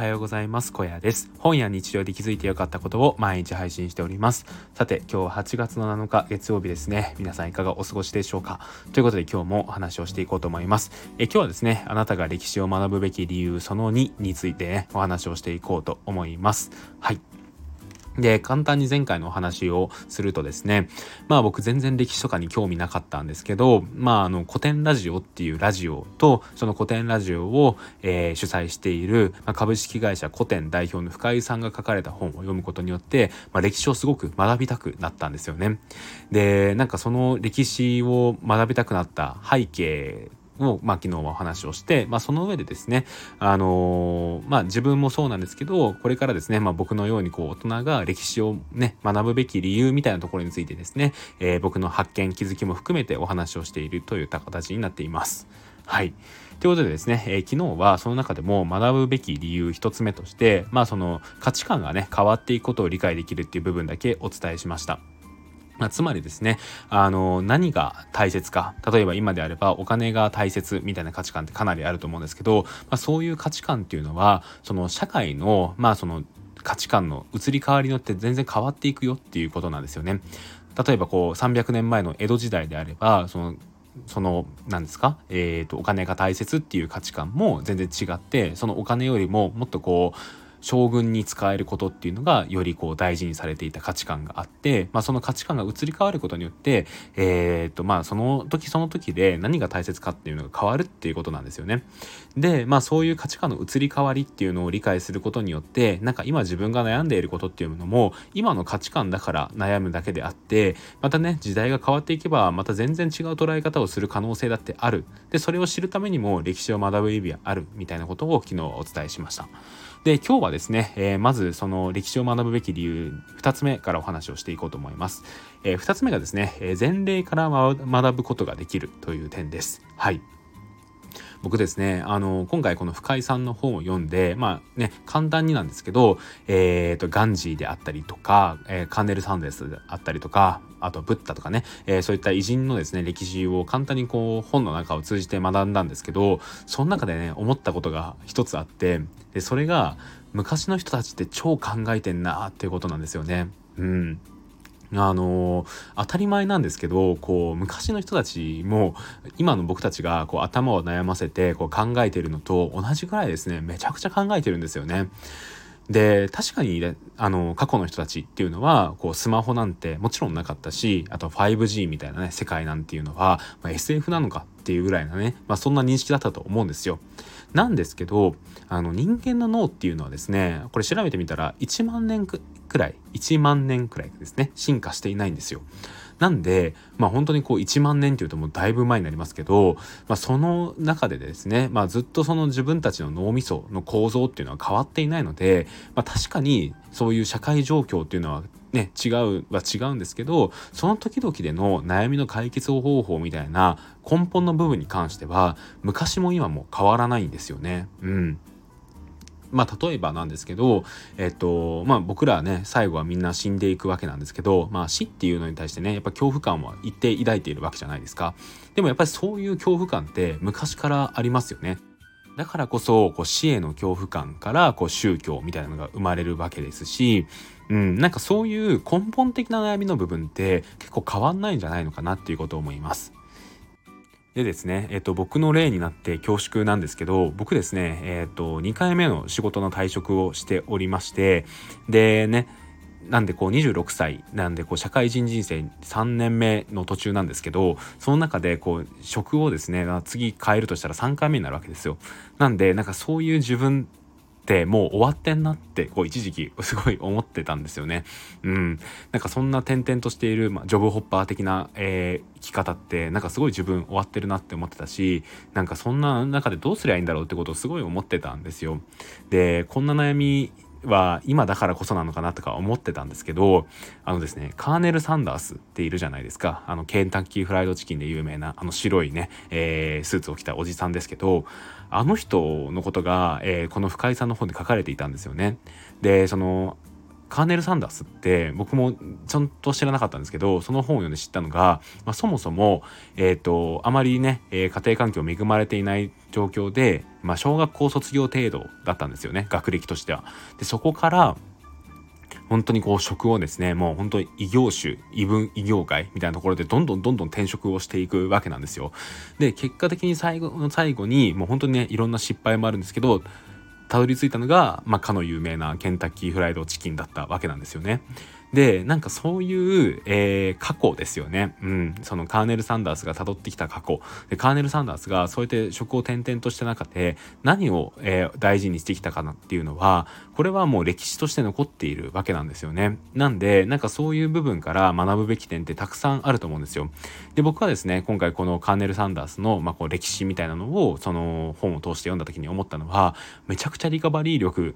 はようございます。小屋です。本や日常で気づいてよかったことを毎日配信しております。さて今日は8月の7日月曜日ですね。皆さんいかがお過ごしでしょうか？ということで今日もお話をしていこうと思います。え今日はですねあなたが歴史を学ぶべき理由その2についてねお話をしていこうと思います。はい。で、簡単に前回のお話をするとですね、まあ僕全然歴史とかに興味なかったんですけど、まああの古典ラジオっていうラジオと、その古典ラジオを、えー、主催している、まあ、株式会社古典代表の深井さんが書かれた本を読むことによって、まあ、歴史をすごく学びたくなったんですよね。で、なんかその歴史を学びたくなった背景を、まあ、昨日はお話をして、まあ、その上でですね、あのー、まあ、自分もそうなんですけど、これからですね、まあ、僕のようにこう、大人が歴史をね、学ぶべき理由みたいなところについてですね、えー、僕の発見、気づきも含めてお話をしているといった形になっています。はい。ということでですね、えー、昨日はその中でも学ぶべき理由一つ目として、まあその価値観がね、変わっていくことを理解できるっていう部分だけお伝えしました。まあ、つまりですね、あの、何が大切か。例えば今であればお金が大切みたいな価値観ってかなりあると思うんですけど、まあ、そういう価値観っていうのは、その社会の、まあその価値観の移り変わりによって全然変わっていくよっていうことなんですよね。例えばこう300年前の江戸時代であれば、そのその何ですか、えーと、とお金が大切っていう価値観も全然違ってそのお金よりももっとこう将軍に使えることっていうのがよりこう大事にされていた価値観があって、まあ、その価値観が移り変わることによって、えー、っとまあその時その時で何が大切かっていうのが変わるっていうことなんですよね。でまあそういう価値観の移り変わりっていうのを理解することによってなんか今自分が悩んでいることっていうのも今の価値観だから悩むだけであってまたね時代が変わっていけばまた全然違う捉え方をする可能性だってあるでそれを知るためにも歴史を学ぶ意味はあるみたいなことを昨日お伝えしました。で今日はですね、えー、まずその歴史を学ぶべき理由2つ目からお話をしていこうと思います、えー、2つ目がですね、えー、前例から学ぶことができるという点です。はい。僕ですね、あの、今回この深井さんの本を読んで、まあね、簡単になんですけど、えっ、ー、と、ガンジーであったりとか、えー、カーネル・サンデスであったりとか、あとブッダとかね、えー、そういった偉人のですね、歴史を簡単にこう、本の中を通じて学んだんですけど、その中でね、思ったことが一つあって、で、それが、昔の人たちって超考えてんなっていうことなんですよね。うん。あの当たり前なんですけどこう昔の人たちも今の僕たちがこう頭を悩ませてこう考えてるのと同じぐらいですねめちゃくちゃ考えてるんですよね。で確かに、ね、あの過去の人たちっていうのはこうスマホなんてもちろんなかったしあと 5G みたいなね世界なんていうのは、まあ、SF なのかっていうぐらいなね、まあ、そんな認識だったと思うんですよ。なんですけどあの人間の脳っていうのはですねこれ調べてみたら1万年くくらい1万年くらいですね進化していないんですよ。なんで、まあ本当にこう1万年っていうともうだいぶ前になりますけど、まあその中でですね、まあずっとその自分たちの脳みその構造っていうのは変わっていないので、まあ確かにそういう社会状況っていうのはね、違うは違うんですけど、その時々での悩みの解決方法みたいな根本の部分に関しては、昔も今も変わらないんですよね。うん。まあ、例えばなんですけど、えっと、まあ、僕らはね、最後はみんな死んでいくわけなんですけど、まあ、死っていうのに対してね、やっぱ恐怖感は一定抱いているわけじゃないですか。でもやっぱりそういう恐怖感って昔からありますよね。だからこそ、こう死への恐怖感から、こう宗教みたいなのが生まれるわけですし、うん、なんかそういう根本的な悩みの部分って結構変わんないんじゃないのかなっていうことを思います。でですね、えっと、僕の例になって恐縮なんですけど、僕ですね、えっと、2回目の仕事の退職をしておりまして、でね、なんでこう26歳なんでこう社会人人生3年目の途中なんですけどその中でこう職をですね次変えるとしたら3回目になるわけですよ。なんでなんかそういう自分ってもう終わってんなってこう一時期 すごい思ってたんですよね。うん。なんかそんな転々としている、まあ、ジョブホッパー的な、えー、生き方ってなんかすごい自分終わってるなって思ってたしなんかそんな中でどうすりゃいいんだろうってことをすごい思ってたんですよ。でこんな悩みは今だからこそなのかなとか思ってたんですけどあのですねカーネル・サンダースっているじゃないですかあのケンタッキーフライドチキンで有名なあの白いね、えー、スーツを着たおじさんですけどあの人のことが、えー、この深井さんの本で書かれていたんですよね。でそのカーネル・サンダースって僕もちゃんと知らなかったんですけどその本を読んで知ったのが、まあ、そもそも、えーと、あまりね、えー、家庭環境恵まれていない状況で、まあ、小学校卒業程度だったんですよね学歴としては。でそこから本当にこう職をですねもう本当に異業種異分異業界みたいなところでどんどんどんどん転職をしていくわけなんですよ。で結果的に最後の最後にもう本当にねいろんな失敗もあるんですけどたどり着いたのが、まあ、かの有名なケンタッキーフライドチキンだったわけなんですよね。でなんかそういう、えー、過去ですよね、うん、そのカーネル・サンダースが辿ってきた過去。でカーネル・サンダースがそうやって職を転々とした。中で何を、えー、大事にしてきたかなっていうのはこれはもう歴史として残っているわけなんですよね。なんでなんかそういう部分から学ぶべき点ってたくさんあると思うんですよ。で僕はですね今回このカーネル・サンダースの、まあ、こう歴史みたいなのをその本を通して読んだ時に思ったのはめちゃくちゃリカバリー力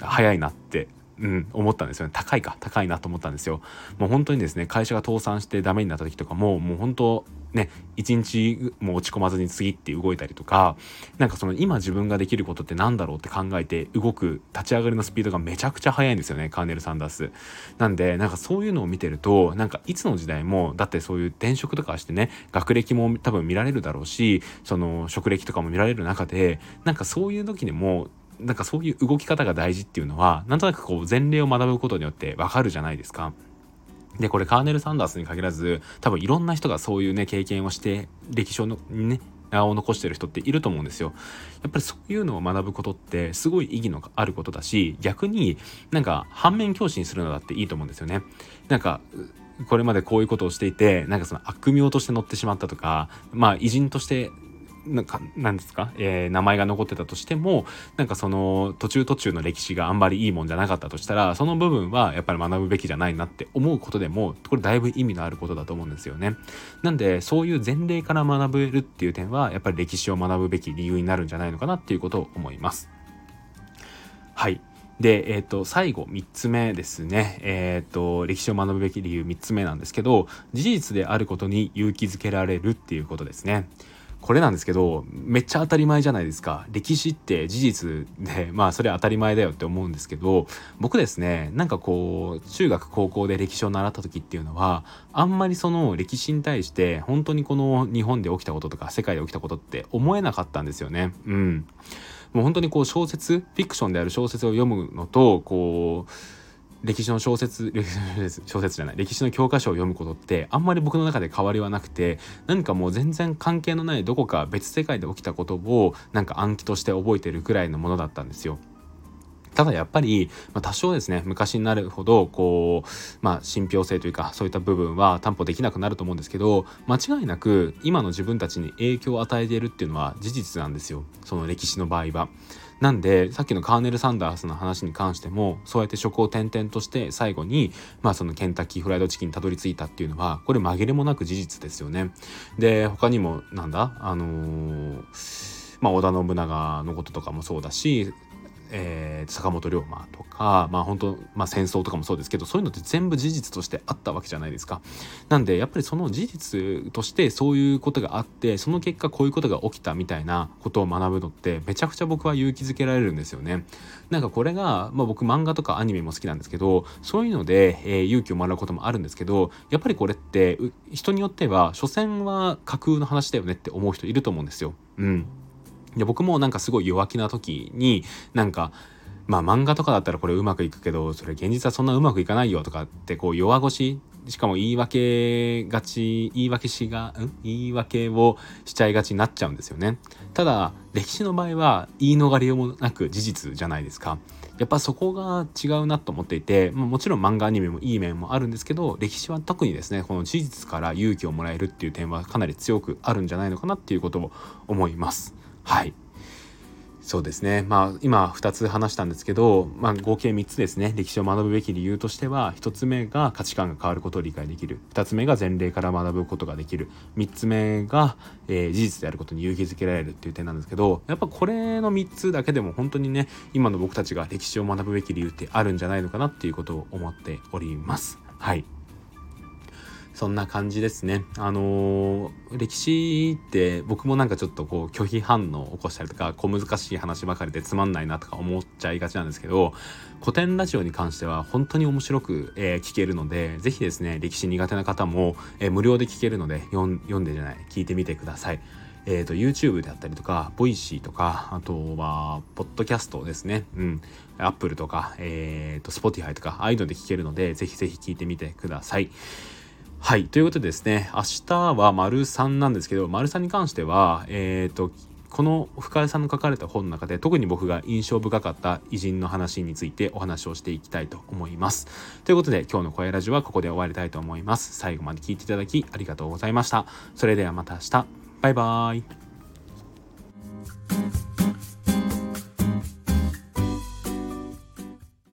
早いなってうん、思ったんですよね。高いか。高いなと思ったんですよ。もう本当にですね会社が倒産してダメになった時とかももう本当ね一日も落ち込まずに次って動いたりとかなんかその今自分ができることって何だろうって考えて動く立ち上がりのスピードがめちゃくちゃ速いんですよねカーネル・サンダース。なんでなんかそういうのを見てるとなんかいつの時代もだってそういう転職とかしてね学歴も多分見られるだろうしその職歴とかも見られる中でなんかそういう時にもなんかそういう動き方が大事っていうのはなんとなくこう前例を学ぶことによってわかるじゃないですか。でこれカーネル・サンダースに限らず多分いろんな人がそういうね経験をして歴史をのね名を残してる人っていると思うんですよ。やっぱりそういうのを学ぶことってすごい意義のあることだし逆になんか反面教師にするのだっていいと思うんですよね。なんかこれまでこういうことをしていてなんかその悪名として乗ってしまったとかまあ偉人としてなんかなんですか、えー、名前が残ってたとしてもなんかその途中途中の歴史があんまりいいもんじゃなかったとしたらその部分はやっぱり学ぶべきじゃないなって思うことでもこれだいぶ意味のあることだと思うんですよね。なんでそういう前例から学べるっていう点はやっぱり歴史を学ぶべき理由になるんじゃないのかなっていうことを思います。はいで、えっ、ー、と、最後、3つ目ですね。えっ、ー、と、歴史を学ぶべき理由3つ目なんですけど、事実であることに勇気づけられるっていうことですね。これなんですけどめっちゃ当たり前じゃないですか。歴史って事実で まあそれは当たり前だよって思うんですけど僕ですねなんかこう中学高校で歴史を習った時っていうのはあんまりその歴史に対して本当にこの日本で起きたこととか世界で起きたことって思えなかったんですよね。うん。もう本当にこう小説フィクションである小説を読むのとこう歴史の小説 小説じゃない歴史の教科書を読むことってあんまり僕の中で変わりはなくて何かもう全然関係のないどこか別世界で起きたことをなんか暗記として覚えてるくらいのものだったんですよ。ただやっぱり、まあ、多少ですね昔になるほどこう、まあ、信憑性というかそういった部分は担保できなくなると思うんですけど間違いなく今の自分たちに影響を与えているっていうのは事実なんですよその歴史の場合は。なんでさっきのカーネル・サンダースの話に関してもそうやって職を転々として最後にまあそのケンタッキーフライドチキンにたどり着いたっていうのはこれ紛れもなく事実ですよね。で他にもなんだ？あのーまあ、織田信長のこととかもそうだしえー、坂本龍馬とか、まあ本当、まあ戦争とかもそうですけど、そういうのって全部事実としてあったわけじゃないですか。なんで、やっぱりその事実としてそういうことがあって、その結果こういうことが起きたみたいなことを学ぶのって、めちゃくちゃ僕は勇気づけられるんですよね。なんかこれが、まあ僕漫画とかアニメも好きなんですけど、そういうので、えー、勇気をもらうこともあるんですけど、やっぱりこれって、人によっては、所詮は架空の話だよねって思う人いると思うんですよ。うん。で僕もなんかすごい弱気な時になんかまあ漫画とかだったらこれうまくいくけどそれ現実はそんなうまくいかないよとかってこう弱腰しかも言い訳がち言い訳しがん？言い訳をしちゃいがちになっちゃうんですよね。ただ歴史の場合は言い逃れようもなく事実じゃないですか。やっぱそこが違うなと思っていて、もちろん漫画アニメもいい面もあるんですけど歴史は特にですねこの事実から勇気をもらえるっていう点はかなり強くあるんじゃないのかなっていうことを思います。はい。そうですね。まあ今2つ話したんですけど、まあ、合計3つですね。歴史を学ぶべき理由としては1つ目が価値観が変わることを理解できる。2つ目が前例から学ぶことができる。3つ目が、えー、事実であることに勇気づけられるっていう点なんですけどやっぱこれの3つだけでも本当にね今の僕たちが歴史を学ぶべき理由ってあるんじゃないのかなっていうことを思っております。はい。そんな感じですね。あのー、歴史って僕もなんかちょっとこう拒否反応を起こしたりとか、小難しい話ばかりでつまんないなとか思っちゃいがちなんですけど、古典ラジオに関しては本当に面白く、えー、聞けるので、ぜひですね、歴史苦手な方も、えー、無料で聞けるので読んでじゃない、聞いてみてください。えーと、YouTube であったりとか、ボイシーとか、あとは、ポッドキャストですね。うん。Apple とか、えっ、ー、と、Spotify とか、ああいうので聞けるので、ぜひぜひ聞いてみてください。はい。ということでですね、明日は丸3なんですけど、丸3に関しては、えっ、ー、と、この深谷さんの書かれた本の中で特に僕が印象深かった偉人の話についてお話をしていきたいと思います。ということで今日の声ラジオはここで終わりたいと思います。最後まで聞いていただきありがとうございました。それではまた明日。バイバーイ。